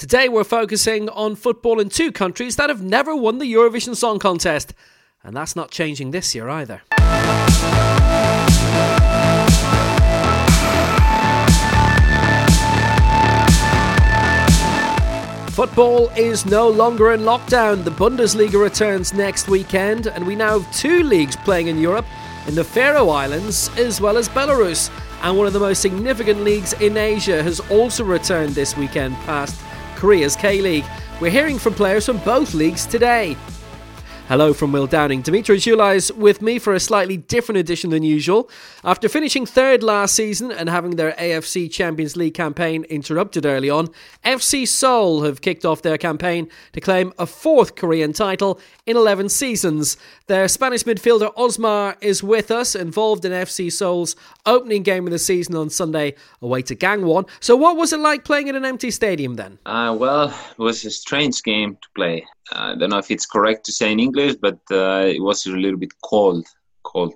Today we're focusing on football in two countries that have never won the Eurovision Song Contest, and that's not changing this year either. Football is no longer in lockdown. The Bundesliga returns next weekend, and we now have two leagues playing in Europe in the Faroe Islands as well as Belarus. And one of the most significant leagues in Asia has also returned this weekend past Korea's K League. We're hearing from players from both leagues today. Hello from Will Downing. Dimitri Zulais with me for a slightly different edition than usual. After finishing third last season and having their AFC Champions League campaign interrupted early on, FC Seoul have kicked off their campaign to claim a fourth Korean title in 11 seasons. Their Spanish midfielder Osmar is with us, involved in FC Seoul's opening game of the season on Sunday away to Gangwon. So, what was it like playing in an empty stadium then? Uh, well, it was a strange game to play. I don't know if it's correct to say in English, but uh, it was a little bit cold, cold,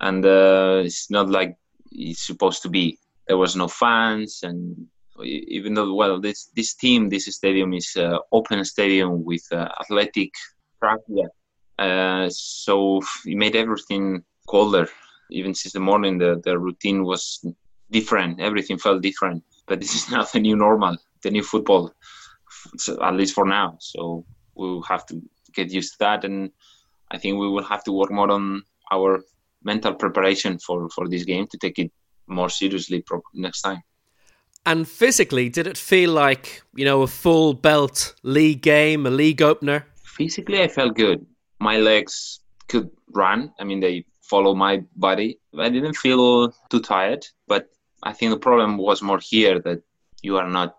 and uh, it's not like it's supposed to be. There was no fans, and even though well, this this team, this stadium is uh, open stadium with athletic track, yeah. So it made everything colder. Even since the morning, the the routine was different. Everything felt different. But this is not the new normal, the new football, at least for now. So we'll have to get used to that. And i think we will have to work more on our mental preparation for for this game to take it more seriously pro- next time. And physically did it feel like you know a full belt league game a league opener? Physically i felt good. My legs could run. I mean they follow my body. I didn't feel too tired but i think the problem was more here that you are not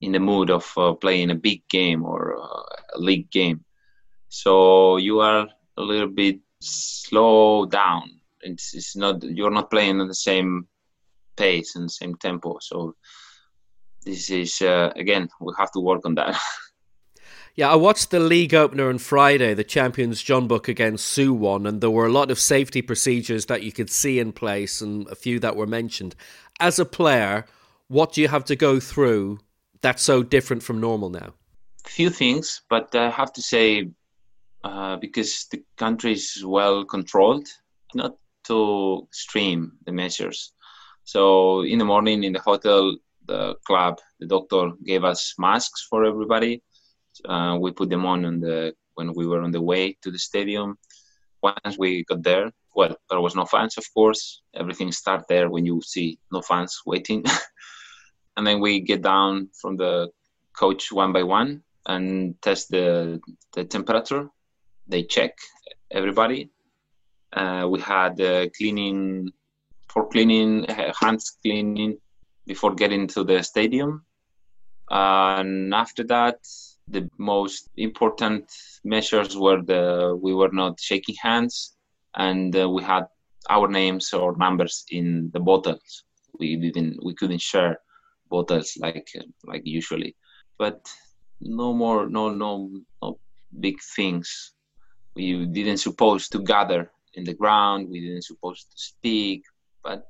in the mood of uh, playing a big game or uh, league game. So you are a little bit slow down. It's, it's not you're not playing at the same pace and same tempo. So this is uh, again we have to work on that. Yeah, I watched the league opener on Friday, the Champions Jeonbuk against Suwon, and there were a lot of safety procedures that you could see in place and a few that were mentioned. As a player, what do you have to go through that's so different from normal now? Few things, but I have to say, uh, because the country is well controlled, not to extreme the measures. So in the morning in the hotel, the club, the doctor gave us masks for everybody. Uh, we put them on, on the when we were on the way to the stadium. Once we got there, well, there was no fans, of course. Everything start there when you see no fans waiting. and then we get down from the coach one by one and test the the temperature. They check everybody. Uh, we had uh, cleaning for cleaning hands cleaning before getting to the stadium, uh, and after that, the most important measures were the we were not shaking hands, and uh, we had our names or numbers in the bottles. We didn't we couldn't share bottles like like usually but no more no no no big things we didn't supposed to gather in the ground we didn't supposed to speak but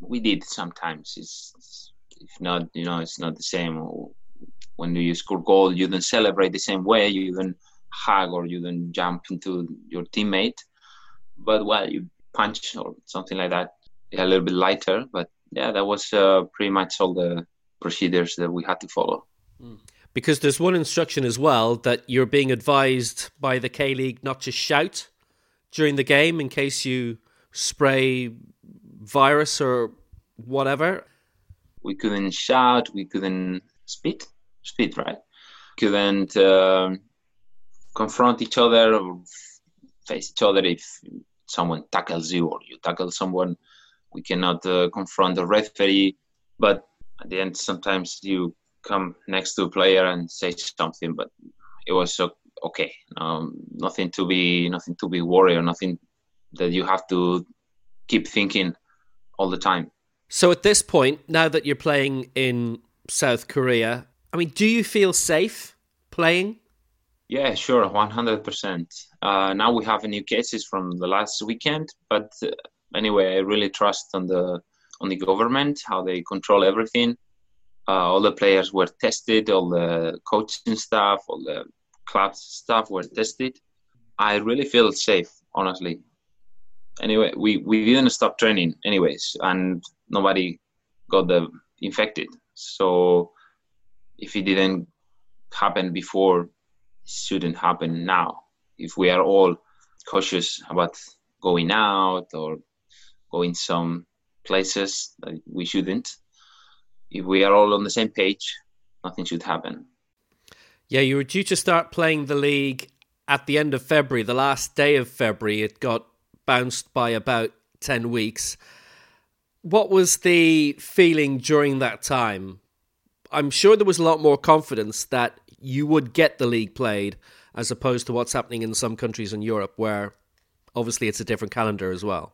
we did sometimes it's, it's if not you know it's not the same when you score goal you don't celebrate the same way you don't hug or you don't jump into your teammate but well you punch or something like that a little bit lighter but yeah, that was uh, pretty much all the procedures that we had to follow. Mm. Because there's one instruction as well that you're being advised by the K League not to shout during the game in case you spray virus or whatever. We couldn't shout, we couldn't spit, spit, right? Couldn't uh, confront each other or face each other if someone tackles you or you tackle someone we cannot uh, confront the referee but at the end sometimes you come next to a player and say something but it was okay. Um, nothing to be nothing to be worried or nothing that you have to keep thinking all the time. So at this point now that you're playing in south korea i mean do you feel safe playing? Yeah sure 100% uh, now we have new cases from the last weekend but uh, anyway, I really trust on the on the government how they control everything. Uh, all the players were tested, all the coaching staff, all the club staff were tested. I really feel safe, honestly. Anyway, we, we didn't stop training, anyways, and nobody got the infected. So if it didn't happen before, it shouldn't happen now. If we are all cautious about going out or going some places that we shouldn't, if we are all on the same page, nothing should happen. Yeah, you were due to start playing the league at the end of February, the last day of February. It got bounced by about 10 weeks. What was the feeling during that time? I'm sure there was a lot more confidence that you would get the league played as opposed to what's happening in some countries in Europe where obviously it's a different calendar as well.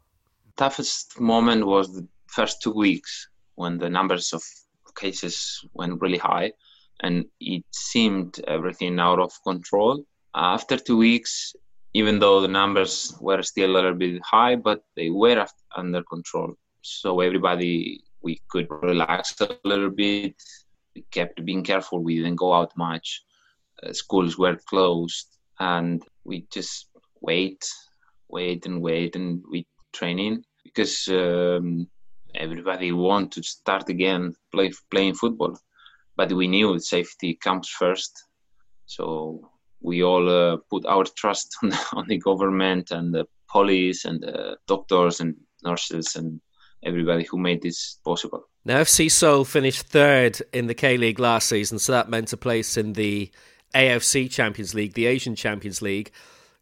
Toughest moment was the first two weeks when the numbers of cases went really high and it seemed everything out of control. After two weeks, even though the numbers were still a little bit high, but they were under control. So everybody, we could relax a little bit. We kept being careful. We didn't go out much. Uh, schools were closed, and we just wait, wait, and wait, and we training because um, everybody want to start again play, playing football but we knew safety comes first. So we all uh, put our trust on the, on the government and the police and the doctors and nurses and everybody who made this possible. Now fc seoul finished third in the k-league last season so that meant a place in the afc champions league the asian champions league.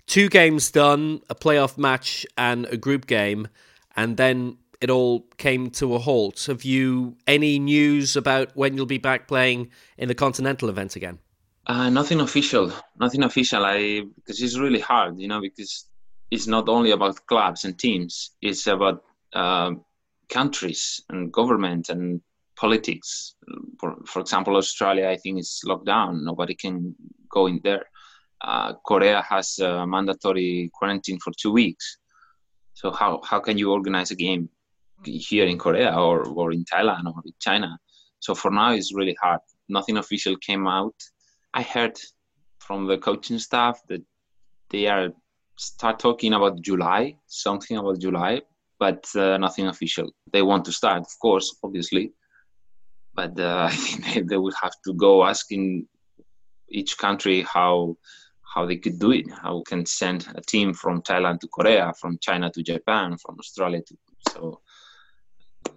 Two games done a playoff match and a group game and then it all came to a halt. Have you any news about when you'll be back playing in the continental event again? Uh, nothing official. Nothing official. I because it's really hard, you know, because it's not only about clubs and teams. It's about uh, countries and government and politics. For, for example, Australia, I think is locked down. Nobody can go in there. Uh, Korea has a mandatory quarantine for two weeks. So how how can you organize a game here in Korea or, or in Thailand or in China. So for now, it's really hard. Nothing official came out. I heard from the coaching staff that they are start talking about July, something about July, but uh, nothing official. They want to start, of course, obviously, but uh, I think they would have to go asking each country how how they could do it. How we can send a team from Thailand to Korea, from China to Japan, from Australia to so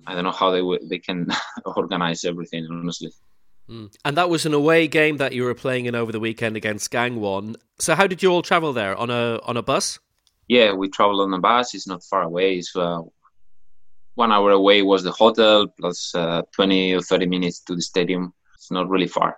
I don't know how they w- they can organize everything. Honestly. Mm. And that was an away game that you were playing in over the weekend against Gangwon. So how did you all travel there on a on a bus? Yeah, we traveled on a bus. It's not far away. It's uh, one hour away was the hotel plus uh, 20 or 30 minutes to the stadium. It's not really far.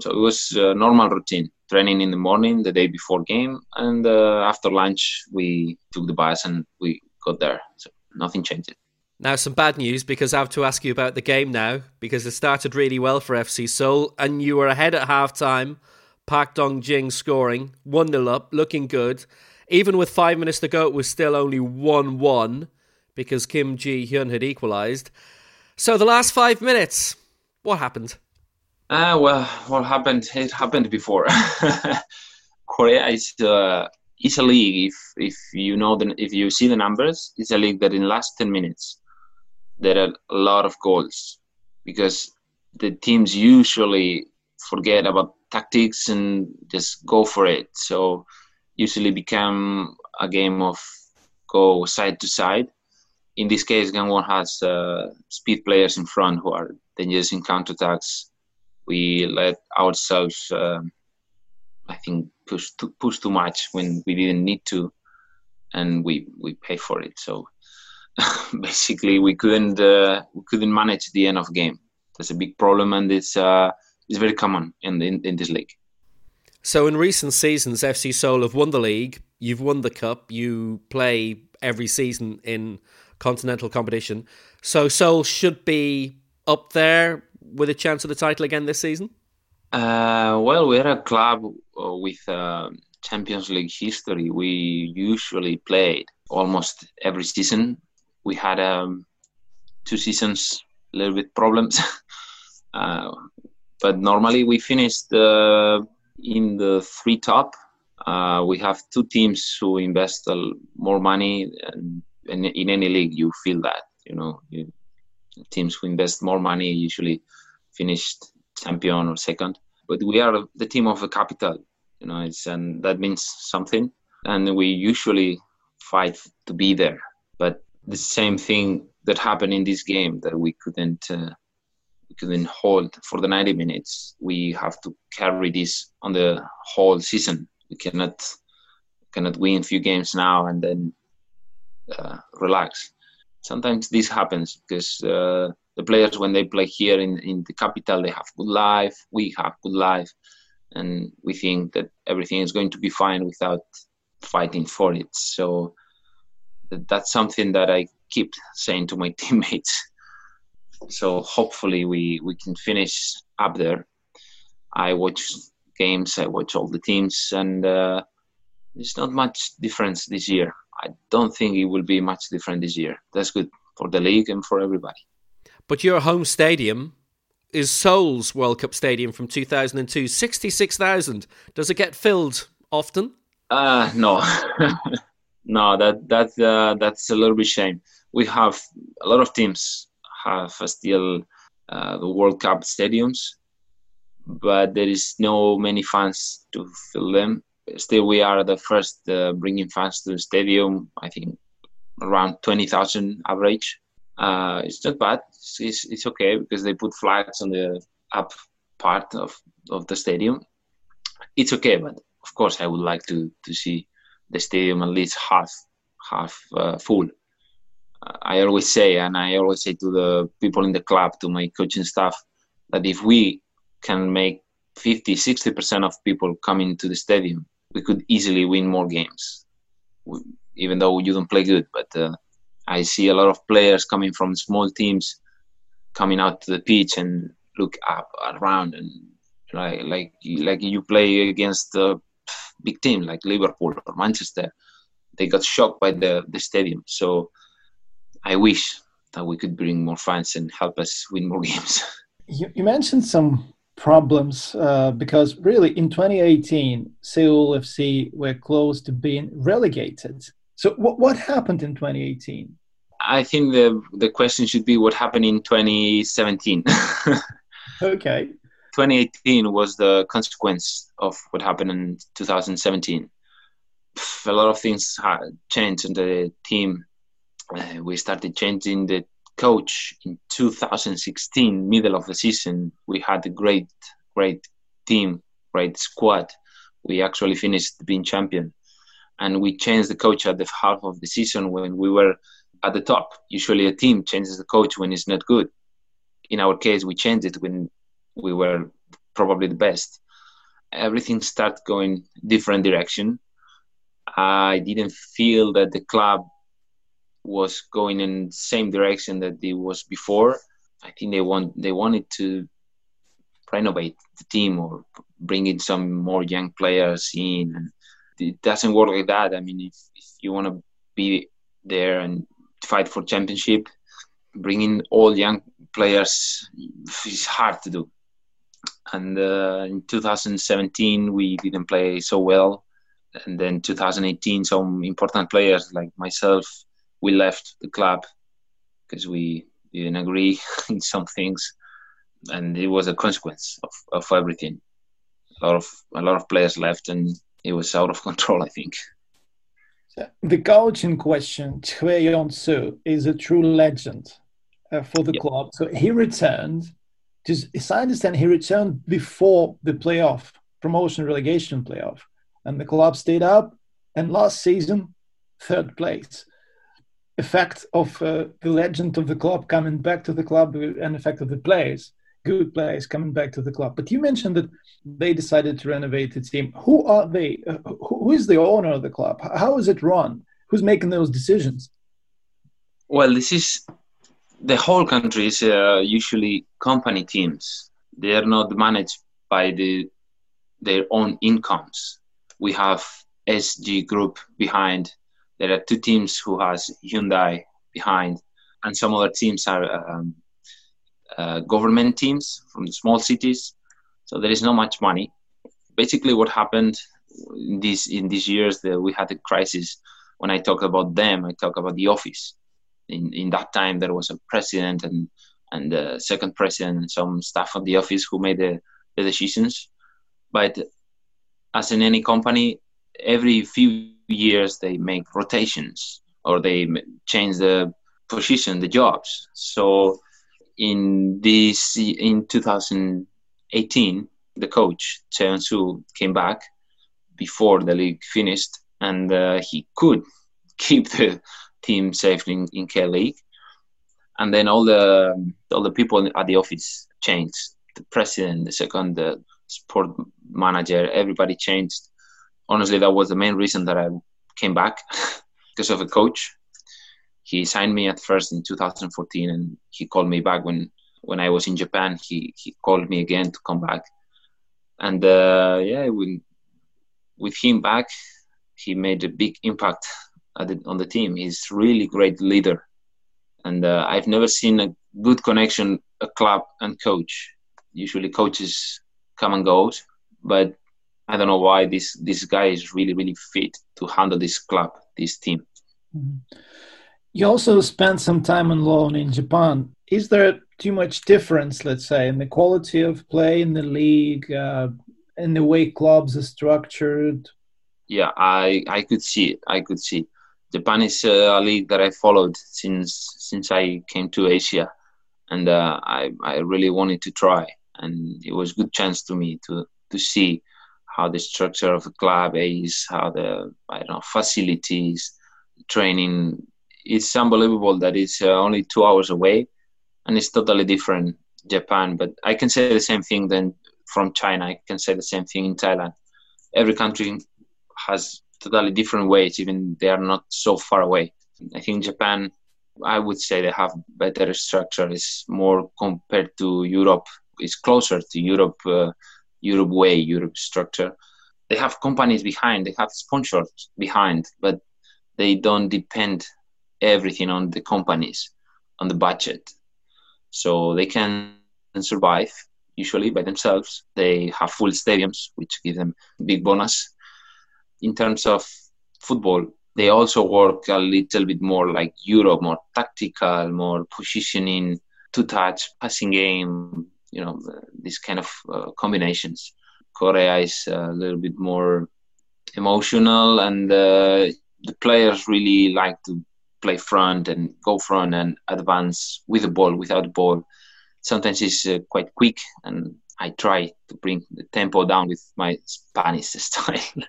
So it was a normal routine. Training in the morning, the day before game, and uh, after lunch we took the bus and we got there. So nothing changed. Now, some bad news because I have to ask you about the game now because it started really well for FC Seoul and you were ahead at half time. Park Dong Jin scoring, 1 0 up, looking good. Even with five minutes to go, it was still only 1 1 because Kim Ji Hyun had equalised. So, the last five minutes, what happened? Uh, well, what happened? It happened before. Korea is uh, is a league. If if you know the if you see the numbers, it's a league that in last ten minutes there are a lot of goals because the teams usually forget about tactics and just go for it. So usually become a game of go side to side. In this case, Gangwon has uh, speed players in front who are dangerous in counterattacks. We let ourselves, uh, I think, push too, push too much when we didn't need to, and we we pay for it. So basically we couldn't uh, we couldn't manage the end of game. That's a big problem, and it's uh, it's very common in, in in this league. So in recent seasons, FC Seoul have won the league. You've won the cup. You play every season in continental competition. So Seoul should be up there with a chance of the title again this season. Uh, well, we're a club uh, with uh, Champions League history. We usually played almost every season we had um, two seasons a little bit problems Uh, but normally we finished uh, in the three top. Uh, we have two teams who invest more money, and, in any league you feel that. You know, you, teams who invest more money usually finished champion or second. But we are the team of the capital, you know, and that means something. And we usually fight to be there. But the same thing that happened in this game that we couldn't uh, we couldn't hold for the 90 minutes. We have to carry this on the whole season. We cannot cannot win a few games now and then uh, relax. Sometimes this happens because uh, the players when they play here in, in the capital they have good life. We have good life, and we think that everything is going to be fine without fighting for it. So that's something that I keep saying to my teammates. So hopefully we, we can finish up there. I watch games, I watch all the teams, and uh, there's not much difference this year. I don't think it will be much different this year. That's good for the league and for everybody. But your home stadium is Seoul's World Cup stadium from 2002, 66,000. Does it get filled often? Uh, no. no, that that uh, that's a little bit shame. We have a lot of teams have still uh, the World Cup stadiums, but there is no many fans to fill them. Still, we are the first uh, bringing fans to the stadium. I think around twenty thousand average. Uh, it's not bad. It's, it's, it's okay because they put flags on the up part of, of the stadium. It's okay, but of course, I would like to to see the stadium at least half half uh, full. Uh, I always say, and I always say to the people in the club, to my coaching staff, that if we can make 50, 60 percent of people coming to the stadium, we could easily win more games. We, even though you don't play good, but uh, I see a lot of players coming from small teams coming out to the pitch and look up around and like like like you play against the big team like Liverpool or Manchester, they got shocked by the, the stadium. So I wish that we could bring more fans and help us win more games. You, you mentioned some problems uh, because really in 2018, Seoul FC were close to being relegated. So what, what happened in 2018? I think the the question should be what happened in 2017. okay. 2018 was the consequence of what happened in 2017. A lot of things changed in the team. Uh, we started changing the coach in 2016, middle of the season. We had a great, great team, great squad. We actually finished being champion, and we changed the coach at the half of the season when we were at the top. Usually, a team changes the coach when it's not good. In our case, we changed it when we were probably the best. Everything started going different direction. I didn't feel that the club was going in the same direction that it was before. I think they want they wanted to renovate the team or bring in some more young players in. And it doesn't work like that. I mean, if, if you want to be there and fight for championship, bringing all young players is hard to do and uh, in 2017 we didn't play so well. And then 2018 some important players like myself we left the club because we didn't agree in some things. And it was a consequence of, of everything. A lot of a lot of players left and it was out of control i think. The coach in question Choi Yong-soo is a true legend uh, for the yep. club. So he returned as I understand, he returned before the playoff, promotion relegation playoff, and the club stayed up. And last season, third place. Effect of uh, the legend of the club coming back to the club, and effect of the players, good players coming back to the club. But you mentioned that they decided to renovate the team. Who are they? Uh, who is the owner of the club? How is it run? Who's making those decisions? Well, this is the whole country is uh, usually company teams. They are not managed by the their own incomes. We have GS Group behind. There are two teams who has Hyundai behind, and some other teams are um, uh, government teams from small cities. So there is not much money. Basically, what happened in these in these years that we had a crisis. When I talk about them, I talk about the office. In in that time, there was a president and and the second president and some staff of the office who made the, the decisions. But as in any company, every few years they make rotations or they change the position, the jobs. So in this in 2018, the coach Cheon Su came back before the league finished, and uh, he could keep the team safe in, in K League. And then all the all the people at the office changed. The president, the second, the sport manager, everybody changed. Honestly, that was the main reason that I came back because of a coach. He signed me at first in 2014, and he called me back when when I was in Japan. He he called me again to come back, and uh, yeah, when with him back, he made a big impact the, on the team. He's really great leader, and uh, I've never seen a good connection a club and coach. Usually coaches come and go, but I don't know why this this guy is really really fit to handle this club, this team. Mm-hmm. You also spent some time on loan in Japan. Is there too much difference, let's say, in the quality of play in the league, uh, in the way clubs are structured? Yeah, I I could see it. I could see. Japan is a league that I followed since since I came to Asia, and uh, I I really wanted to try, and it was a good chance to me to to see how the structure of a club is, how the I don't know facilities, training. It's unbelievable that it's uh, only two hours away, and it's totally different Japan. But I can say the same thing then from China. I can say the same thing in Thailand. Every country has totally different ways, even they are not so far away. I think Japan, I would say they have better structure. It's more compared to Europe. It's closer to Europe, uh, Europe way, Europe structure. They have companies behind, they have sponsors behind, but they don't depend everything on the companies, on the budget. So they can survive usually by themselves. They have full stadiums, which give them big bonus. In terms of football, they also work a little bit more like Europe, more tactical, more positioning, two touch, passing game, you know, these kind of uh, combinations. Korea is a little bit more emotional, and uh, the players really like to play front and go front and advance with the ball, without the ball sometimes it's uh, quite quick and I try to bring the tempo down with my Spanish style.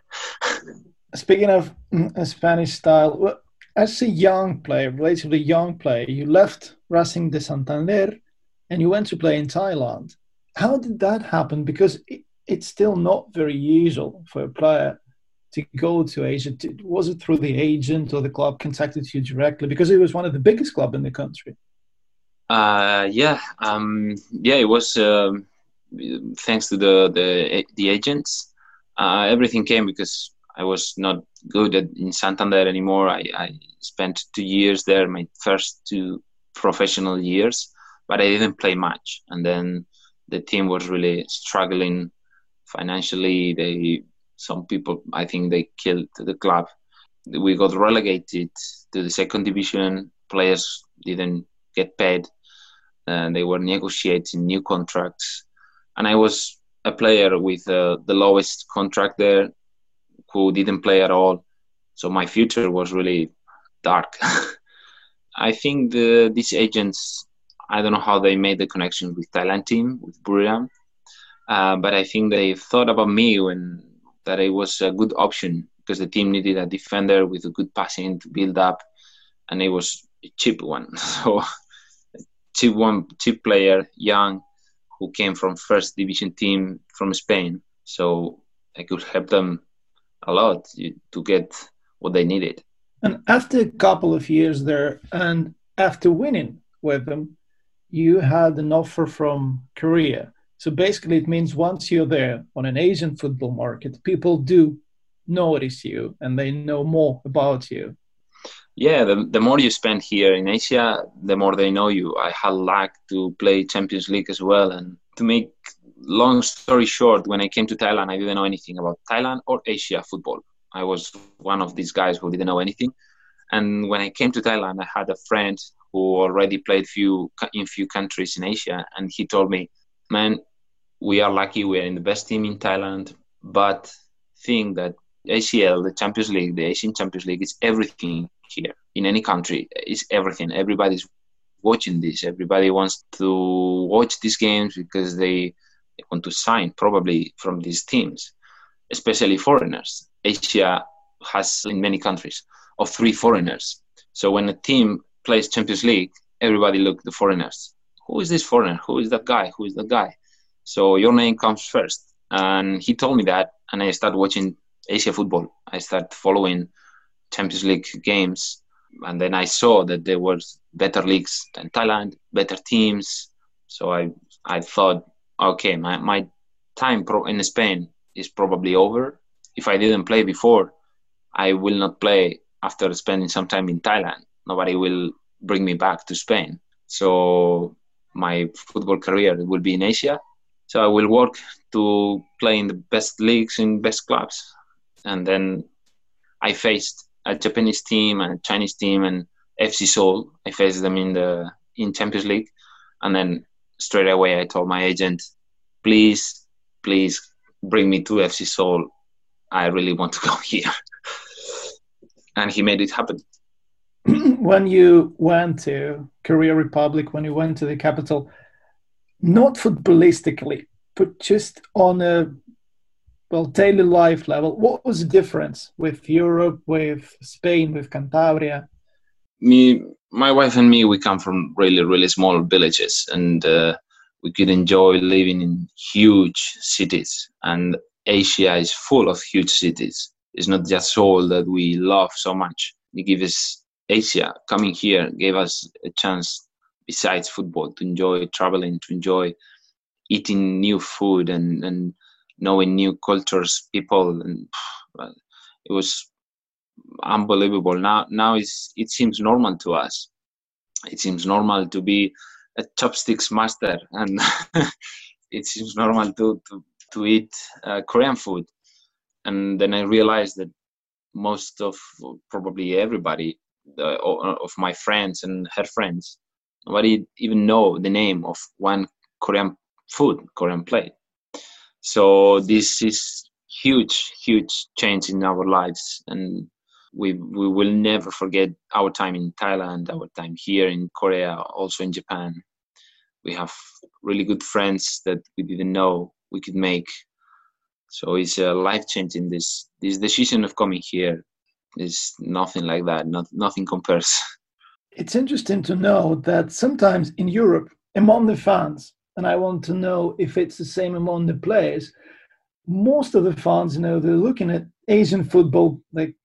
Speaking of mm, Spanish style, as a young player, relatively young player, you left Racing de Santander and you went to play in Thailand. How did that happen? Because it's still not very usual for a player to go to Asia. Was it through the agent or the club contacted you directly? Because it was one of the biggest clubs in the country. Uh, yeah, um, yeah, it was um, thanks to the the the agents. Uh, everything came because I was not good at, in Santander anymore. I, I spent two years there, my first two professional years, but I didn't play much. And then the team was really struggling financially. They some people, I think, they killed the club. We got relegated to the second division. Players didn't get paid and they were negotiating new contracts. And I was a player with uh, the lowest contract there, who didn't play at all. So my future was really dark. I think the, these agents, I don't know how they made the connection with Thailand team with Buriram, uh, but I think they thought about me when that it was a good option because the team needed a defender with a good passing to build up, and it was a cheap one. So cheap one cheap player, young, who came from first division team from Spain. So I could help them a lot to get what they needed. And after a couple of years there, and after winning with them, you had an offer from Korea. So basically, it means once you're there on an Asian football market, people do notice you and they know more about you. Yeah, the, the more you spend here in Asia, the more they know you. I had luck to play Champions League as well. And to make long story short, when I came to Thailand, I didn't know anything about Thailand or Asia football. I was one of these guys who didn't know anything. And when I came to Thailand, I had a friend who already played few in few countries in Asia, and he told me, "Man, we are lucky. We are in the best team in Thailand, but think that ACL, the Champions League, the Asian Champions League, is everything here in any country. is everything. Everybody's watching this. Everybody wants to watch these games because they want to sign probably from these teams, especially foreigners. Asia has in many countries of three foreigners. So when a team plays Champions League, everybody look the foreigners. Who is this foreigner? Who is that guy? Who is that guy? So your name comes first. And he told me that, and I started watching Asia football. I started following Champions League games, and then I saw that there was better leagues than Thailand, better teams. So I I thought, okay, my my time in Spain is probably over. If I didn't play before, I will not play after spending some time in Thailand. Nobody will bring me back to Spain. So my football career will be in Asia. So I will work to play in the best leagues in best clubs. And then I faced a Japanese team and a Chinese team and FC Seoul. I faced them in the in Champions League, and then straight away I told my agent, please, please bring me to FC Seoul. I really want to go here, and he made it happen. when you went to Korea Republic, when you went to the capital, not footballistically, but just on a well daily life level what was the difference with europe with spain with cantabria? Me my wife and me we come from really really small villages and uh, we could enjoy living in huge cities. And asia is full of huge cities. It's not just Seoul that we love so much. It gives us asia. Coming here gave us a chance besides football to enjoy traveling to enjoy eating new food and and knowing new cultures, people, and it was unbelievable. Now, now it's, it seems normal to us. It seems normal to be a chopsticks master, and it seems normal to to, to eat uh, Korean food. And then I realized that most of probably everybody of my friends and her friends, nobody even know the name of one Korean food, Korean plate so this is huge huge change in our lives. And we we will never forget our time in thailand our time here in korea also in japan. We have really good friends that we didn't know we could make. So it's a life changing this this decision of coming here is nothing like that not nothing compares. It's interesting to know that sometimes in europe among the fans and I want to know if it's the same among the players. Most of the fans, you know, they're looking at Asian football, like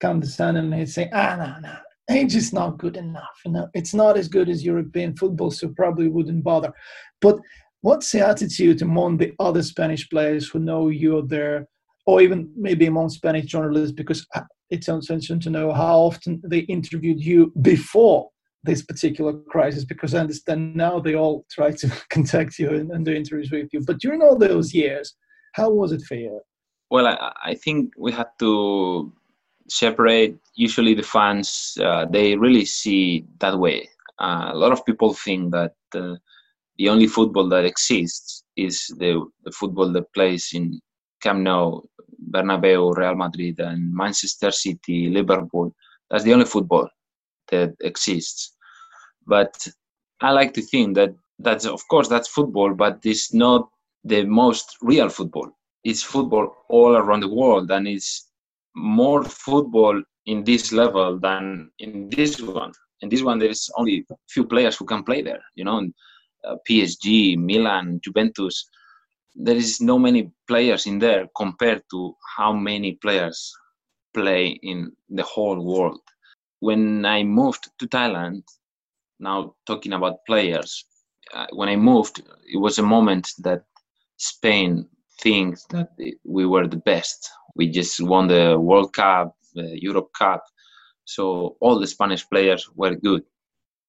condescending, and they say, ah, no, no, age is not good enough. You know, it's not as good as European football, so probably wouldn't bother. But what's the attitude among the other Spanish players who know you're there, or even maybe among Spanish journalists? Because uh, it's interesting to know how often they interviewed you before this particular crisis because I understand now they all try to contact you and, and do interviews with you. But during all those years, how was it for you? Well, I, I think we had to separate. Usually, the fans uh, they really see that way. Uh, a lot of people think that uh, the only football that exists is the, the football that plays in Camp Nou, Bernabeu, Real Madrid, and Manchester City, Liverpool. That's the only football that exists. But I like to think that that's of course that's football, but it's not the most real football. It's football all around the world, and it's more football in this level than in this one. In this one, there's only few players who can play there. You know, uh, PSG, Milan, Juventus. There is no many players in there compared to how many players play in the whole world when I moved to Thailand, now talking about players, uh, when I moved, it was a moment that Spain thinks that we were the best. We just won the World Cup, the Europe Cup. So all the Spanish players were good.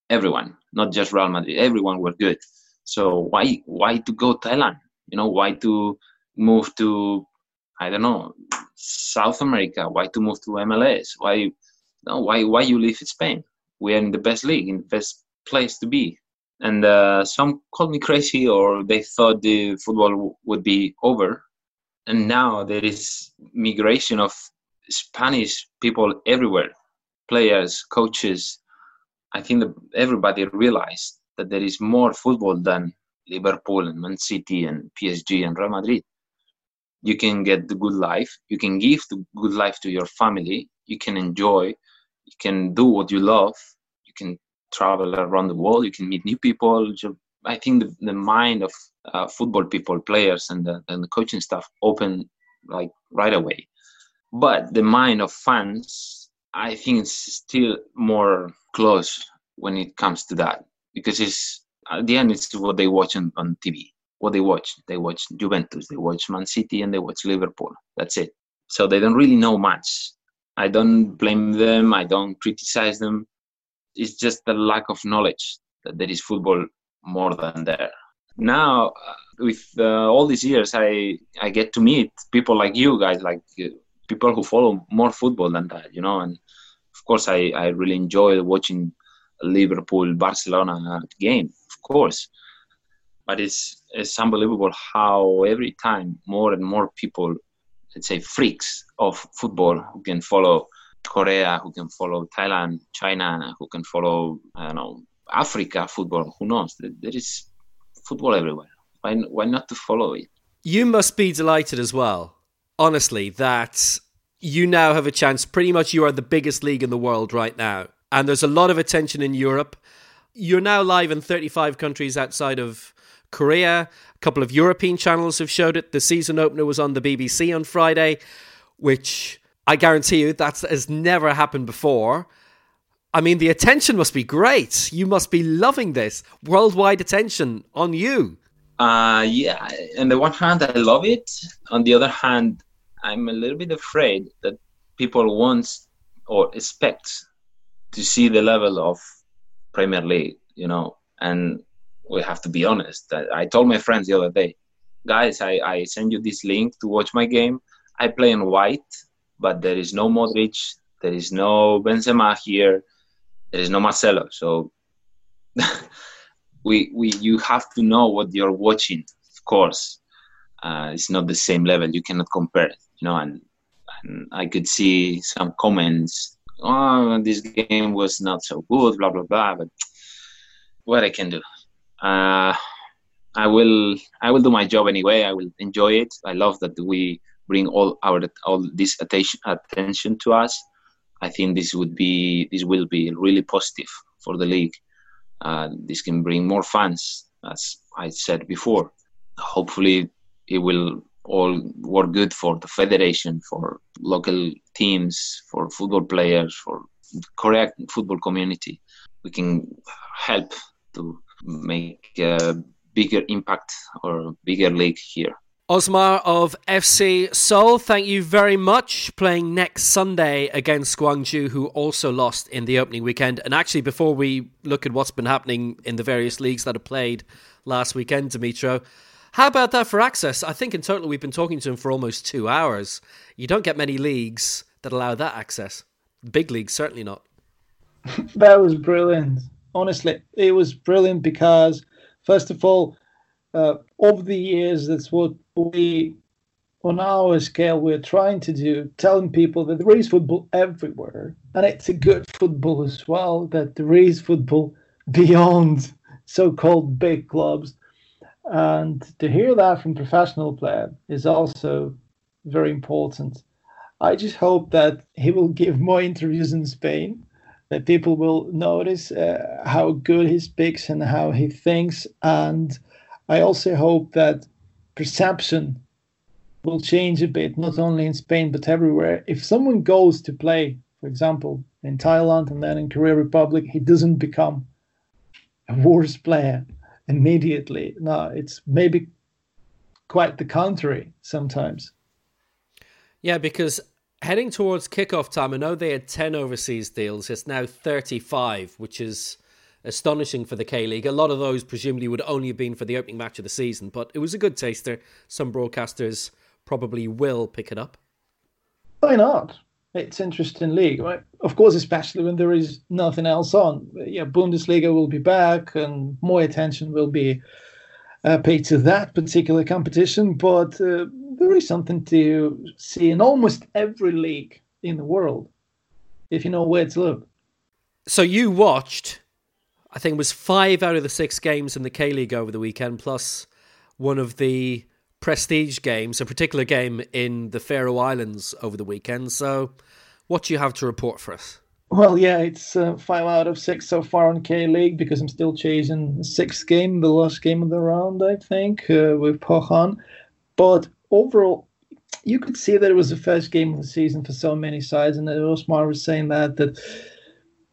Everyone, not just Real Madrid. Everyone were good. So why why to go Thailand? You know, why to move to I don't know South America? Why to move to MLS? Why no? Why why you leave Spain? We are in the best league, in the best place to be. And uh, some called me crazy, or they thought the football would be over. And now there is migration of Spanish people everywhere, players, coaches. I think that everybody realized that there is more football than Liverpool and Man City and PSG and Real Madrid. You can get the good life. You can give the good life to your family. You can enjoy. You can do what you love. You can travel around the world. You can meet new people. I think the, the mind of uh, football people, players, and the, and the coaching staff open like right away. But the mind of fans, I think, is still more close when it comes to that because it's at the end it's what they watch on, on TV. What they watch, they watch Juventus, they watch Man City, and they watch Liverpool. That's it. So they don't really know much. I don't blame them. I don't criticize them. It's just the lack of knowledge that there is football more than there. Now, uh, with uh, all these years, I I get to meet people like you guys, like uh, people who follow more football than that, you know. And of course, I I really enjoy watching Liverpool Barcelona game, of course. But it's it's unbelievable how every time more and more people, let's say freaks of football, who can follow Korea, who can follow Thailand, China, who can follow I don't know Africa football. Who knows? There is football everywhere. Why why not to follow it? You must be delighted as well, honestly, that you now have a chance. Pretty much, you are the biggest league in the world right now and there's a lot of attention in Europe. You're now live in 35 countries outside of Korea. A couple of European channels have showed it. The season opener was on the BBC on Friday, which I guarantee you that has never happened before. I mean, the attention must be great. You must be loving this worldwide attention on you. Uh, yeah. On the one hand, I love it. On the other hand, I'm a little bit afraid that people want or expect to see the level of Premier League, you know, and we have to be honest. I, told my friends the other day, guys, I, I send you this link to watch my game. I play in white, but there is no Modric, there is no Benzema here, there is no Marcelo. So we we you have to know what you're watching. Of course, uh, it's not the same level. You cannot compare it, you know. And, and I could see some comments oh, this game was not so good, blah blah blah. But what I can do, uh, I will I will do my job anyway. I will enjoy it. I love that we bring all our all this attention attention to us. I think this would be this will be really positive for the league. Uh, this can bring more fans, as I said before. Hopefully, it will all work good for the federation, for local teams, for football players, for correct football community. We can help to make a bigger impact or bigger league here. Osmar of FC Seoul, thank you very much. Playing next Sunday against Gwangju, who also lost in the opening weekend. And actually, before we look at what's been happening in the various leagues that have played last weekend, Dimitro, how about that for access? I think in total we've been talking to him for almost two hours. You don't get many leagues that allow that access. Big leagues, certainly not. that was brilliant. Honestly, it was brilliant because, first of all, uh, over the years, that's what we, on our scale, we're trying to do, telling people that there is football everywhere, and it's a good football as well. That there is football beyond so-called big clubs and to hear that from professional player is also very important. I just hope that he will give more interviews in Spain, that people will notice uh, how good he speaks and how he thinks. And I also hope that perception will change a bit, not only in Spain, but everywhere. If someone goes to play, for example, in Thailand and then in Korea Republic, he doesn't become a worse player immediately. No, it's maybe quite the contrary sometimes. Yeah, because Heading towards kickoff time, I know they had 10 overseas deals. It's now 35, which is astonishing for the K League. A lot of those presumably would only have been for the opening match of the season, but it was a good taster. Some broadcasters probably will pick it up. Why not? It's interesting league, right? Of course, especially when there is nothing else on. Yeah, Bundesliga will be back, and more attention will be uh, paid to that particular competition. But uh, there is something to see in almost every league in the world, if you know where to look. So you watched I think it was five out of the six games in the K League over the weekend, plus one of the prestige games, a particular game in the Faroe Islands over the weekend. So, what do you have to report for us? Well, yeah, it's uh, five out of six so far in K League because I'm still chasing the sixth game, the last game of the round, I think, uh, with Pohang. But overall, you could see that it was the first game of the season for so many sides, and Osmar was saying that that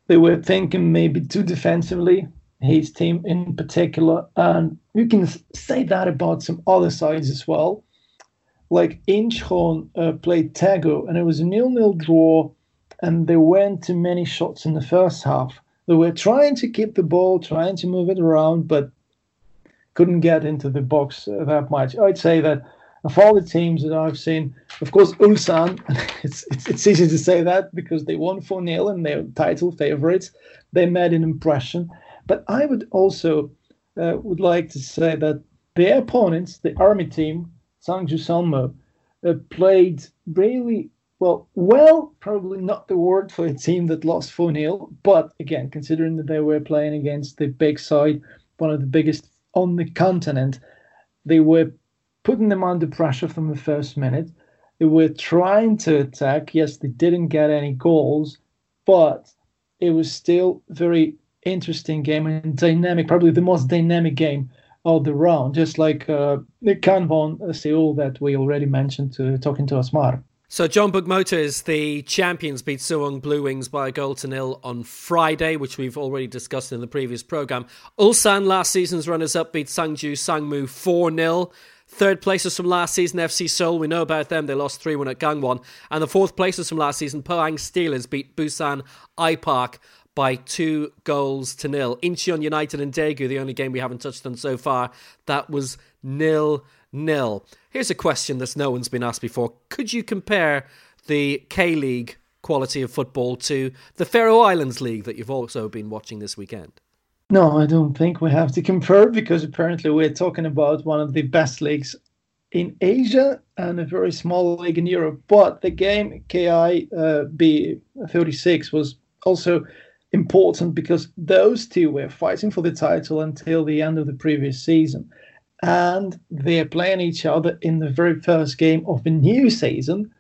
they were thinking maybe too defensively, his team in particular. And you can say that about some other sides as well. Like Incheon uh, played Daegu, and it was a nil-nil draw, and they went to many shots in the first half. They were trying to keep the ball, trying to move it around, but couldn't get into the box that much. I'd say that of all the teams that I've seen, of course, Ulsan, it's, it's, it's easy to say that because they won 4 0 and they're title favorites. They made an impression. But I would also uh, would like to say that their opponents, the army team, Sangju Sangmu, uh, played really well. Well, probably not the word for a team that lost 4 0. But again, considering that they were playing against the big side, one of the biggest on the continent, they were putting them under pressure from the first minute. They were trying to attack. Yes, they didn't get any goals, but it was still very interesting game and dynamic, probably the most dynamic game of the round, just like uh, the Gangwon Seoul that we already mentioned to talking to Osmar. So John Jeonbuk Motors, the champions, beat Suwon Blue Wings by a goal to nil on Friday, which we've already discussed in the previous program. Ulsan, last season's runners-up, beat Sangju Sangmu 4-0. Third places from last season, FC Seoul. We know about them. They lost 3 1 at Gangwon. And the fourth places from last season, Pohang Steelers beat Busan iPark by two goals to nil. Incheon United and Daegu, the only game we haven't touched on so far, that was nil nil. Here's a question that no one's been asked before. Could you compare the K League quality of football to the Faroe Islands League that you've also been watching this weekend? No, I don't think we have to compare because apparently we're talking about one of the best leagues in Asia and a very small league in Europe. But the game KI uh, B36 was also important because those two were fighting for the title until the end of the previous season. And they're playing each other in the very first game of the new season.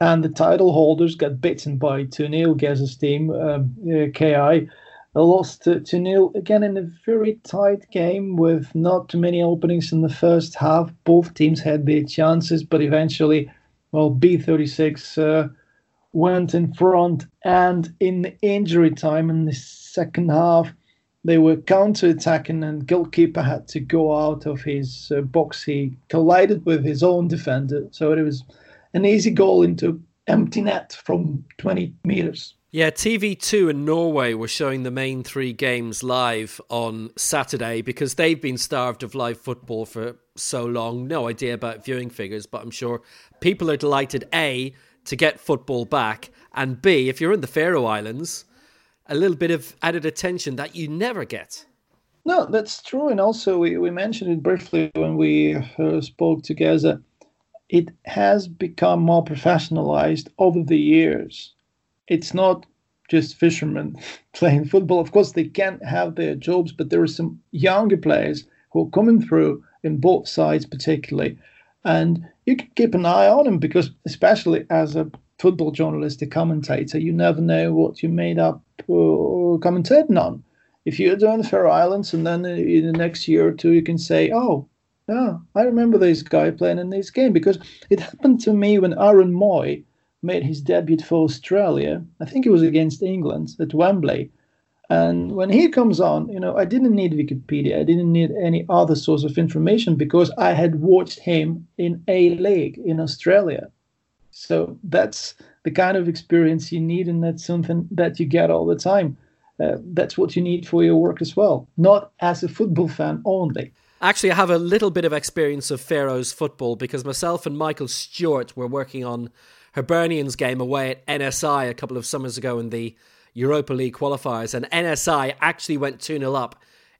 And the title holders got beaten by 2 0 Geza's team, um, uh, KI lost to, to nil again in a very tight game with not too many openings in the first half. Both teams had their chances, but eventually, well, B36 uh, went in front, and in injury time in the second half, they were counter-attacking, and goalkeeper had to go out of his uh, box. He collided with his own defender, so it was an easy goal into empty net from 20 meters. Yeah, TV2 in Norway were showing the main three games live on Saturday because they've been starved of live football for so long. No idea about viewing figures, but I'm sure people are delighted A, to get football back, and B, if you're in the Faroe Islands, a little bit of added attention that you never get. No, that's true. And also, we, we mentioned it briefly when we uh, spoke together. It has become more professionalized over the years it's not just fishermen playing football. Of course, they can't have their jobs, but there are some younger players who are coming through in both sides, particularly. And you can keep an eye on them because, especially as a football journalist, a commentator, you never know what you made up uh, or commentating on. If you're doing the Faroe Islands and then uh, in the next year or two, you can say, oh, yeah, I remember this guy playing in this game because it happened to me when Aaron Mooy made his debut for Australia. I think it was against England at Wembley. And when he comes on, you know, I didn't need Wikipedia. I didn't need any other source of information because I had watched him in A League in Australia. So that's the kind of experience you need, and that's something that you get all the time. Uh, that's what you need for your work as well, not as a football fan only. Actually, I have a little bit of experience of Faroese football because myself and Michael Stewart were working on Hibernian's game away at NSI a couple of summers ago in the Europa League qualifiers, and NSI actually went 2 0 up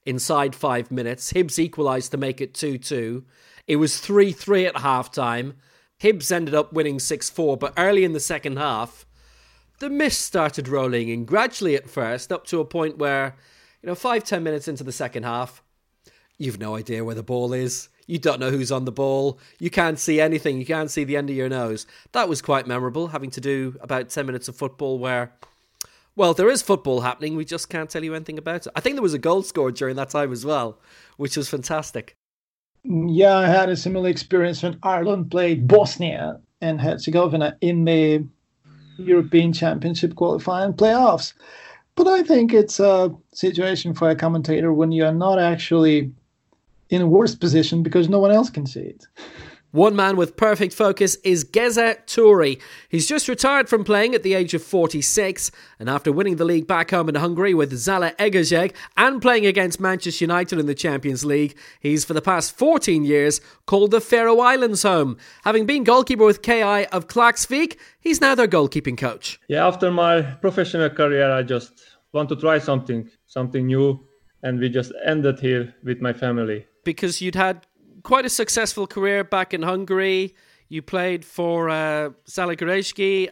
inside five minutes. Hibs equalised to make it 2 2. It was 3 3 at half time. Hibs ended up winning 6 4, but early in the second half, the mist started rolling in gradually at first, up to a point where, you know, five, ten minutes into the second half, you've no idea where the ball is. You don't know who's on the ball. You can't see anything. You can't see the end of your nose. That was quite memorable, having to do about 10 minutes of football where well, there is football happening. We just can't tell you anything about it. I think there was a goal scored during that time as well, which was fantastic. Yeah, I had a similar experience when Ireland played Bosnia and Herzegovina in the European Championship qualifying playoffs. But I think it's a situation for a commentator when you are not actually in a worse position because no one else can see it. One man with perfect focus is Geza Turi. He's just retired from playing at the age of 46, and after winning the league back home in Hungary with Zalaegerszeg and playing against Manchester United in the Champions League, he's for the past 14 years called the Faroe Islands home. Having been goalkeeper with KI of Klaksvik, he's now their goalkeeping coach. Yeah, after my professional career, I just want to try something, something new, and we just ended here with my family. Because you'd had quite a successful career back in Hungary. You played for uh,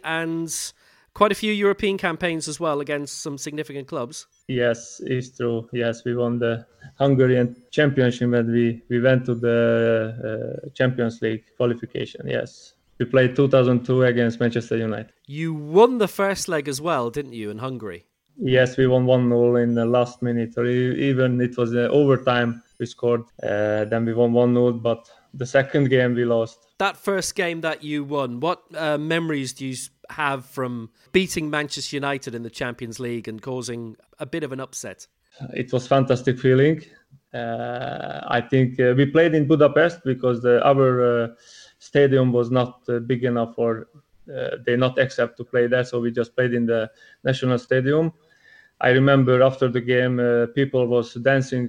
and quite a few European campaigns as well against some significant clubs. Yes, it's true. Yes, we won the Hungarian championship and we, we went to the uh, Champions League qualification. Yes. We played 2002 against Manchester United. You won the first leg as well, didn't you, in Hungary? Yes, we won 1 0 in the last minute, or even it was the overtime we scored. Uh, then we won 1 0, but the second game we lost. That first game that you won, what uh, memories do you have from beating Manchester United in the Champions League and causing a bit of an upset? It was fantastic feeling. Uh, I think uh, we played in Budapest because the, our uh, stadium was not uh, big enough for they not accept to play there, so we just played in the national stadium. I remember after the game, people was dancing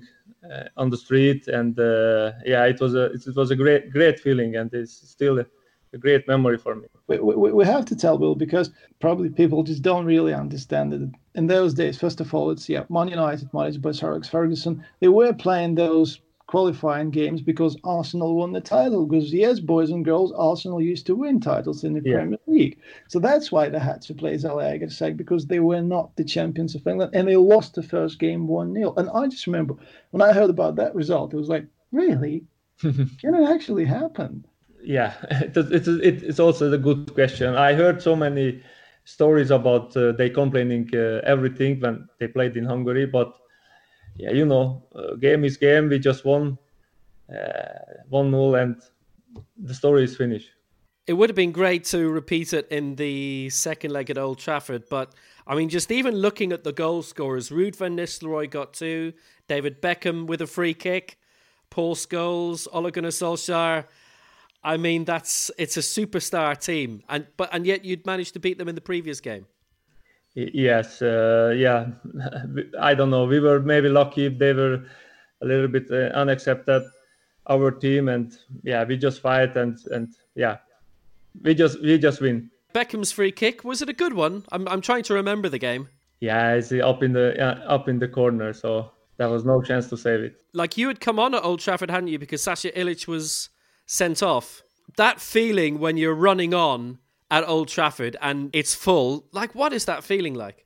on the street, and uh, yeah, it was a it, was a great great feeling, and it's still a, a great memory for me. We, we, we have to tell Will because probably people just don't really understand it. In those days, first of all, it's yeah, Man United managed by Sir Alex Ferguson. They were playing those qualifying games because Arsenal won the title. Because yes, boys and girls, Arsenal used to win titles in the yeah. Premier League, so that's why they had to play Zalaegerszeg because they were not the champions of England and they lost the first game one 0 And I just remember when I heard about that result, it was like, really, can it actually happen? Yeah, it's it's also a good question. I heard so many stories about uh, they complaining uh, everything when they played in Hungary, but yeah, you know, uh, game is game. We just won uh, one 0 and the story is finished. It would have been great to repeat it in the second leg at Old Trafford, but I mean, just even looking at the goal scorers, Ruud van Nistelrooy got two, David Beckham with a free kick, Paul Scholes, Ole Gunnar Solskjaer. I mean, that's it's a superstar team, and but and yet you'd managed to beat them in the previous game. Yes, uh, yeah. I don't know. We were maybe lucky if they were a little bit uh, unaccepted our team, and yeah, we just fight and and yeah, we just we just win. Beckham's free kick was it a good one? I'm I'm trying to remember the game. Yeah, it's up in the uh, up in the corner, so there was no chance to save it. Like you had come on at Old Trafford, hadn't you? Because Sasha Illich was sent off. That feeling when you're running on at Old Trafford and it's full. Like, what is that feeling like?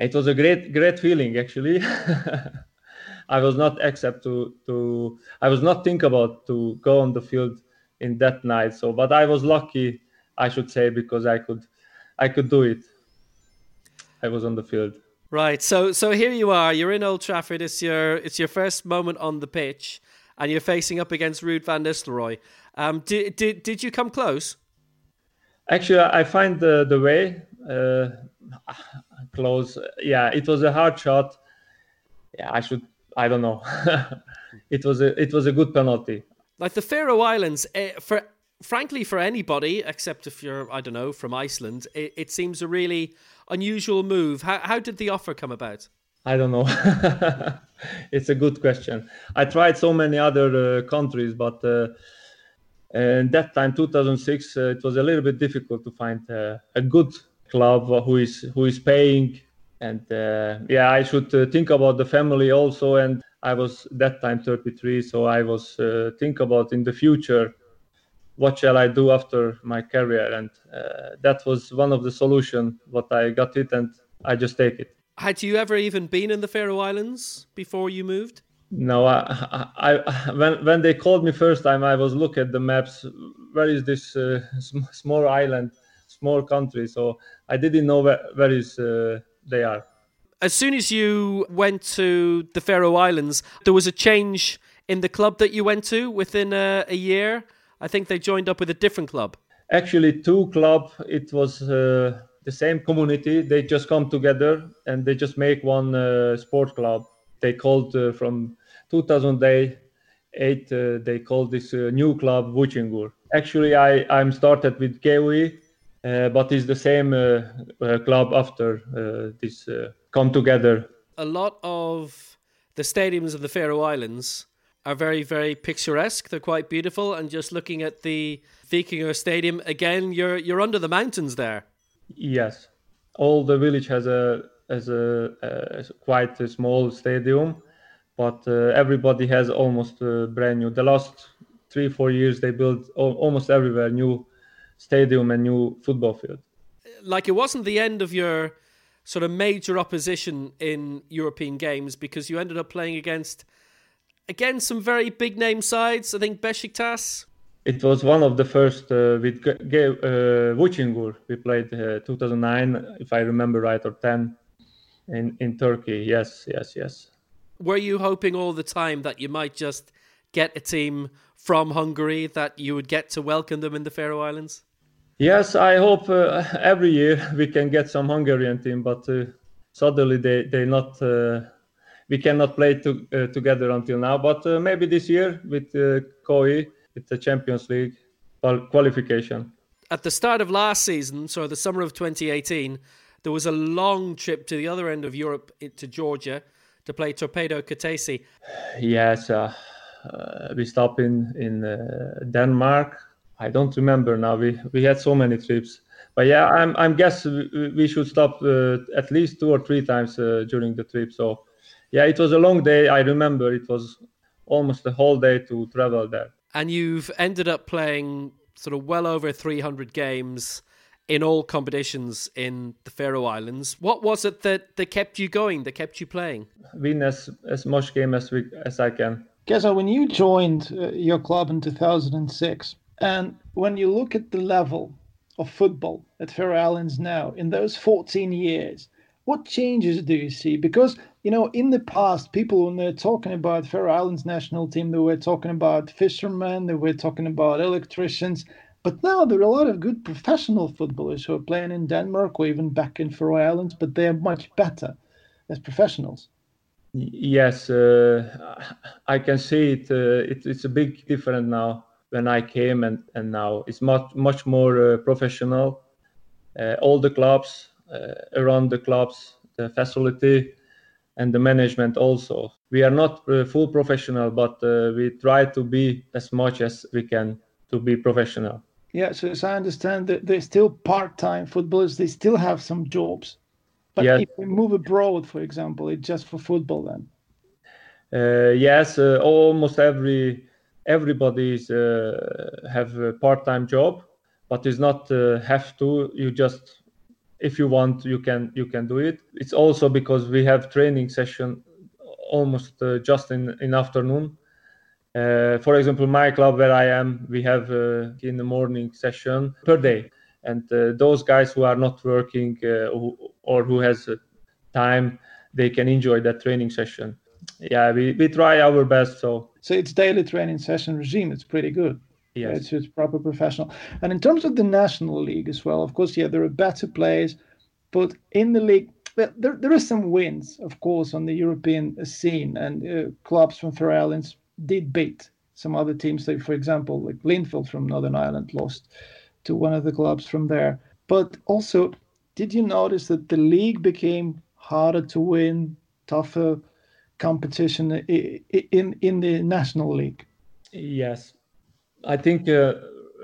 It was a great, great feeling actually. I was not accept to to I was not think about to go on the field in that night. So, but I was lucky, I should say, because I could I could do it. I was on the field. Right. So so here you are. You're in Old Trafford. It's your it's your first moment on the pitch, and you're facing up against Ruud van Nistelrooy. Um, did did did you come close? Actually, I find the the way uh, close. Yeah, it was a hard shot. Yeah, I should. I don't know. it was a it was a good penalty. Like the Faroe Islands, uh, for frankly, for anybody, except if you're, I don't know, from Iceland, it, it seems a really unusual move. How, how did the offer come about? I don't know. it's a good question. I tried so many other uh, countries, but uh, and that time, 2006, uh, it was a little bit difficult to find uh, a good club who is who is paying. And uh, yeah, I should uh, think about the family also. And I was that time 33, so I was think about in the future what shall I do after my career? And uh, that was one of the solution. What I got it, and I just take it. Had you ever even been in the Faroe Islands before you moved? No, I, I, I when when they called me first time, I was look at the maps. Where is this uh, small island, small country? So I didn't know where where is uh, they are. As soon as you went to the Faroe Islands, there was a change in the club that you went to within a, a year. I think they joined up with a different club. Actually, two club. It was uh, the same community. They just come together and they just make one uh, sport club. They called uh, from 2008. Uh, they called this uh, new club Vikingur. Actually, I I'm started with KOE, uh, but it's the same club after this come together. A lot of the stadiums of the Faroe Islands are very, very picturesque. They're quite beautiful. And just looking at the Vikingur Stadium again, you're you're under the mountains there. Yes, all the village has a has a, a quite a small stadium, but uh, everybody has almost uh, brand new. The last three four years they built almost everywhere new stadium and new football field. Like it wasn't the end of your sort of major opposition in European games because you ended up playing against again, some very big name sides. I think Besiktas. It was one of the first uh, with uh, Vikingur. We played uh, 2009, if I remember right, or 10 in, in Turkey. Yes, yes, yes. Were you hoping all the time that you might just get a team from Hungary that you would get to welcome them in the Faroe Islands? Yes, I hope uh, every year we can get some Hungarian team, but uh, suddenly they they not uh, we cannot play to, uh, together until now. But uh, maybe this year with uh, KOE, with the Champions League qualification. At the start of last season, so the summer of 2018, there was a long trip to the other end of Europe to Georgia to play Torpedo Kutaisi. Yes, uh, uh, we stopped in in uh, Denmark. I don't remember now. We we had so many trips, but yeah, I'm I'm guess we, we should stop at least two or three times during the trip. So yeah, it was a long day. I remember it was almost a whole day to travel there. And you've ended up playing sort of well over 300 games in all competitions in the Faroe Islands. What was it that, that kept you going, that kept you playing? Win as, as much game as, we, as I can. Geza, when you joined uh, your club in 2006, and when you look at the level of football at Faroe Islands now, in those 14 years, what changes do you see? Because you know, in the past, people when they're talking about Faroe Islands national team, they were talking about fishermen, they were talking about electricians. But now there are a lot of good professional footballers who are playing in Denmark or even back in Faroe Islands, but they are much better as professionals. Yes, uh, I can see it, uh, it, It's a big difference now when I came and, and now. It's much much more uh, professional. Uh, all the clubs uh, around the clubs, the facility, and the management also. We are not uh, full professional, but we try to be as much as we can to be professional. Yeah, so as I understand that they're still part-time footballers, they still have some jobs. But if we move abroad, for example, it's just for football then. Uh, yes, uh, almost every everybody's uh, have a part-time job, but it's not uh, have to. You just if you want you can you can do it it's also because we have training session almost uh, just in in afternoon uh, for example my club where i am we have uh, in the morning session per day. And uh, those guys who are not working uh, who, or who has uh, time they can enjoy that training session. Yeah we, we try our best so. So it's daily training session regime. It's pretty good. Yes. It's, it's proper professional. And in terms of the National League as well, of course, yeah, there are better players, but in the league, well, there, there are some wins, of course, on the European scene, and uh, clubs from Faroe Islands did beat some other teams. Like for example, like Linfield from Northern Ireland lost to one of the clubs from there. But also, did you notice that the league became harder to win, tougher competition in in the national league? Yes, I think uh,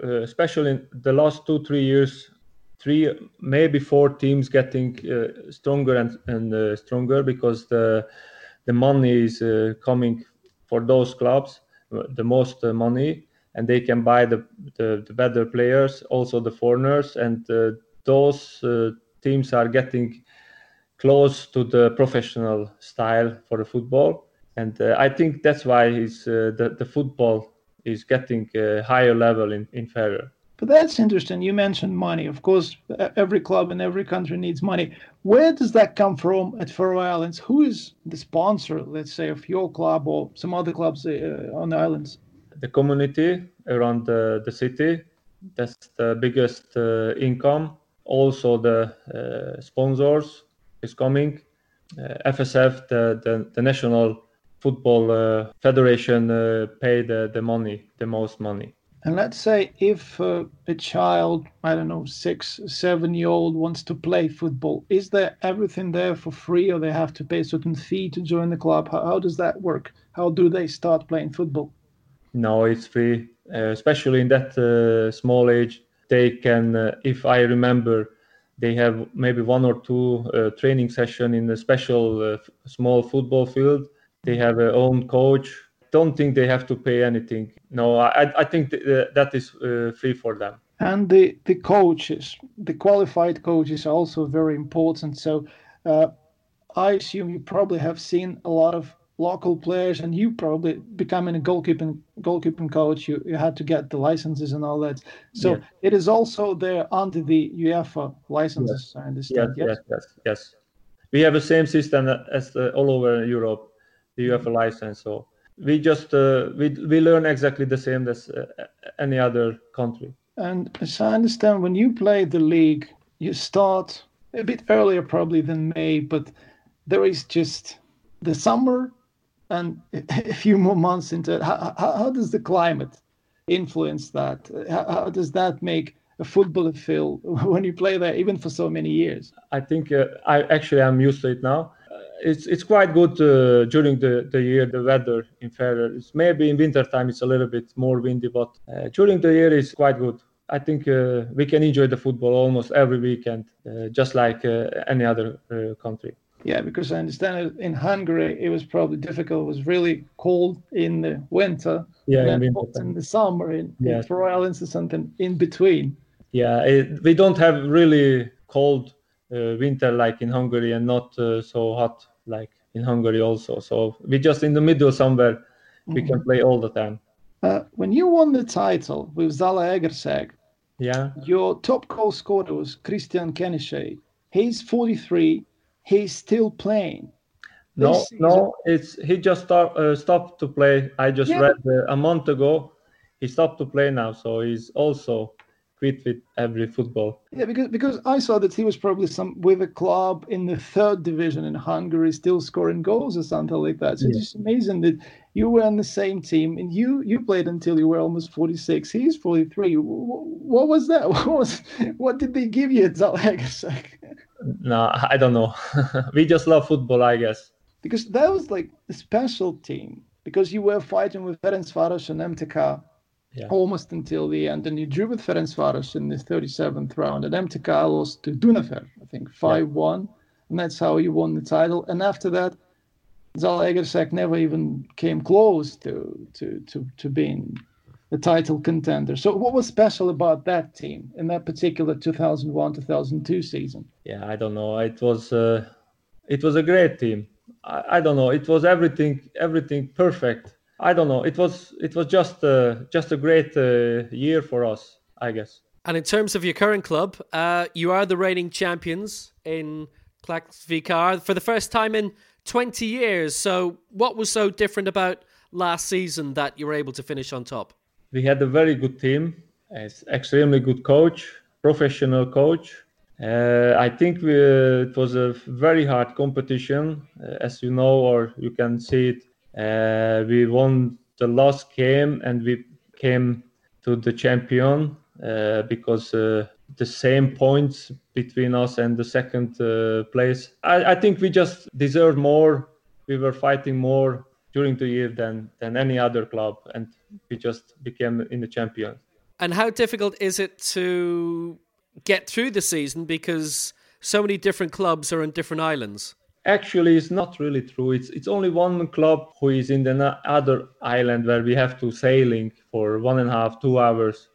uh, especially in the last two three years, three maybe four teams getting uh, stronger and and uh, stronger because the the money is uh, coming for those clubs the most uh, money and they can buy the, the, the better players also the foreigners and those teams are getting close to the professional style for the football and uh, I think that's why uh, the, the football is getting a higher level in, in Faroe. But that's interesting. You mentioned money. Of course, every club in every country needs money. Where does that come from at Faroe Islands? Who is the sponsor, let's say, of your club or some other clubs uh, on the islands? The community around the, the city. That's the biggest uh, income. Also, the uh, sponsors is coming. FSF, the, the, the national football uh, federation uh, pay the, the money, the most money. And let's say if uh, a child, I don't know, six, seven year old wants to play football, is there everything there for free or they have to pay a certain fee to join the club? How, how does that work? How do they start playing football? No, it's free, uh, especially in that uh, small age. They can, uh, if I remember, they have maybe one or two training session in a special small football field they have their own coach. Don't think they have to pay anything. No, I, I think th- that is uh, free for them. And the, the coaches, the qualified coaches are also very important. So uh, I assume you probably have seen a lot of local players and you probably becoming a goalkeeping goalkeeping coach you, you had to get the licenses and all that so yes. it is also there under the uefa licenses yes. i understand yes, yes yes yes we have the same system as uh, all over europe the have a license. So we just uh, we we learn exactly the same as uh, any other country. And as I understand, when you play the league, you start a bit earlier probably than May, but there is just the summer and a few more months into it. How, how, how does the climate influence that? How, how, does that make a footballer feel when you play there, even for so many years? I think uh, I actually I'm used to it now it's it's quite good uh, during the, the year the weather in Faroe. It's maybe in winter time it's a little bit more windy, but uh, during the year it's quite good. I think uh, we can enjoy the football almost every weekend, uh, just like uh, any other uh, country. Yeah, because I understand in Hungary it was probably difficult. It was really cold in the winter. Yeah, in, winter in the summer in, yes. in Faroe Islands or something in between. Yeah, it, we don't have really cold winter like in Hungary and not uh, so hot like in Hungary also. So we just in the middle somewhere. We mm-hmm. can play all the time. Uh, when you won the title with Zalaegerszeg, yeah, your top goal scorer was Christian Kenesei. He's 43. He's still playing. No, no, it's he just start, uh, stopped to play. I just yeah. read uh, a month ago. He stopped to play now, so he's also quit with every football. Yeah, because because I saw that he was probably some with a club in the third division in Hungary, still scoring goals or something like that. So yeah. it's just amazing that you were on the same team and you you played until you were almost 46. He's 43. What was that? What was what did they give you at Zalaegerszeg? No, I don't know. we just love football, I guess. Because that was like a special team. Because you were fighting with Ferencváros and MTK yeah. almost until the end. And you drew with Ferencváros in the 37th round. And MTK lost to Dunafer, I think, 5 1. Yeah. And that's how you won the title. And after that, Zalaegerszeg never even came close to, to, to, to being the title contender. So, what was special about that team in that particular 2001 2002 season? Yeah, I don't know. It was uh, it was a great team. I, I don't know. It was everything everything perfect I don't know. It was it was just uh, just a great uh, year for us, I guess. And in terms of your current club, uh, you are the reigning champions in Klaksvíkar for the first time in 20 years. So, what was so different about last season that you were able to finish on top? We had a very good team, an extremely good coach, professional coach. Uh, I think we, uh, it was a very hard competition, uh, as you know, or you can see it uh, we won the last game and we came to the champion uh, because uh, the same points between us and the second uh, place. I, I, think we just deserved more. We were fighting more during the year than than any other club, and we just became in the champion. And how difficult is it to get through the season because so many different clubs are in different islands? Actually, it's not really true. It's it's only one club who is in the other island where we have to sailing for one and a half, two hours.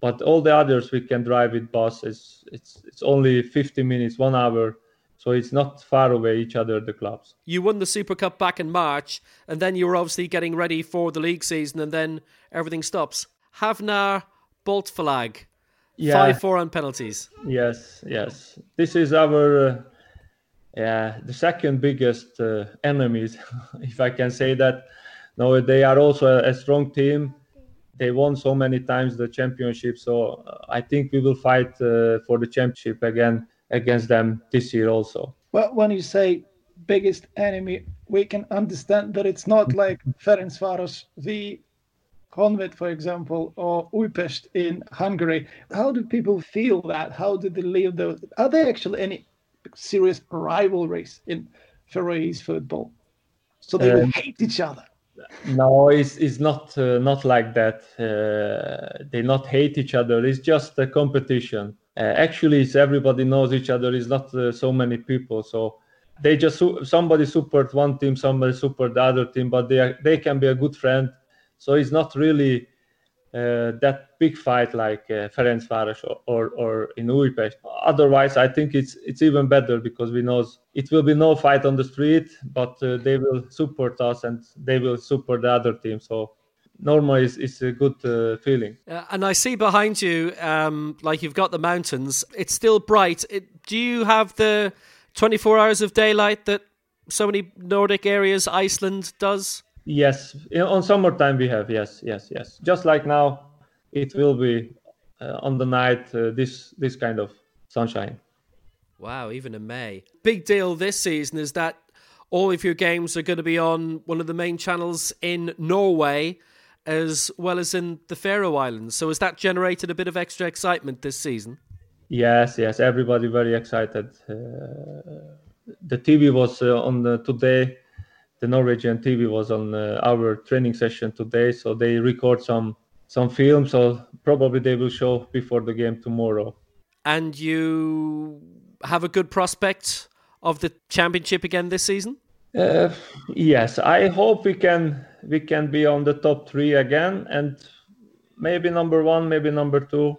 But all the others we can drive with bus it's it's it's only 50 minutes one hour. So it's not far away each other the clubs. You won the super cup back in march and then you were obviously getting ready for the league season and then everything stops. Havnar Bóltfelag yeah. 5-4 on penalties. Yes yes. This is our uh, yeah the second biggest uh, enemies if i can say that no they are also a, a strong team they won so many times the championship. So uh, I think we will fight uh, for the championship again against them this year also. Well, when you say biggest enemy, we can understand that it's not like Ferencváros the Honvéd, for example, or Újpest in Hungary. How do people feel that? How do they live those? Are there actually any serious rivalries in Faroese football? So they um, hate each other. no it's, it's not uh, not like that. Uh, they not hate each other. It's just a competition. Uh, actually it's everybody knows each other. It's not uh, so many people. So they just somebody support one team somebody support the other team but they are, they can be a good friend. So it's not really that big fight like uh, Ferencváros or, or, or in Újpest. Otherwise, I think it's it's even better because we know it will be no fight on the street, but uh, they will support us and they will support the other team. So normally it's, it's a good uh, feeling. Uh, and I see behind you, um, like you've got the mountains. It's still bright. It, do you have the 24 hours of daylight that so many Nordic areas, Iceland does? Yes, on summertime we have yes, yes, yes. Just like now, it will be uh, on the night uh, this this kind of sunshine. Wow, even in May. Big deal this season is that all of your games are going to be on one of the main channels in Norway as well as in the Faroe Islands. So has that generated a bit of extra excitement this season? Yes, yes, everybody very excited. Uh, the TV was uh, on the, today the Norwegian TV was on uh, our training session today, so they record some some film. So probably they will show before the game tomorrow. And you have a good prospect of the championship again this season. Uh, yes, I hope we can we can be on the top three again, and maybe number one, maybe number two.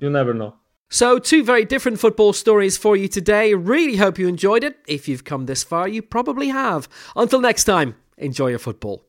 You never know. So, two very different football stories for you today. Really hope you enjoyed it. If you've come this far, you probably have. Until next time, enjoy your football.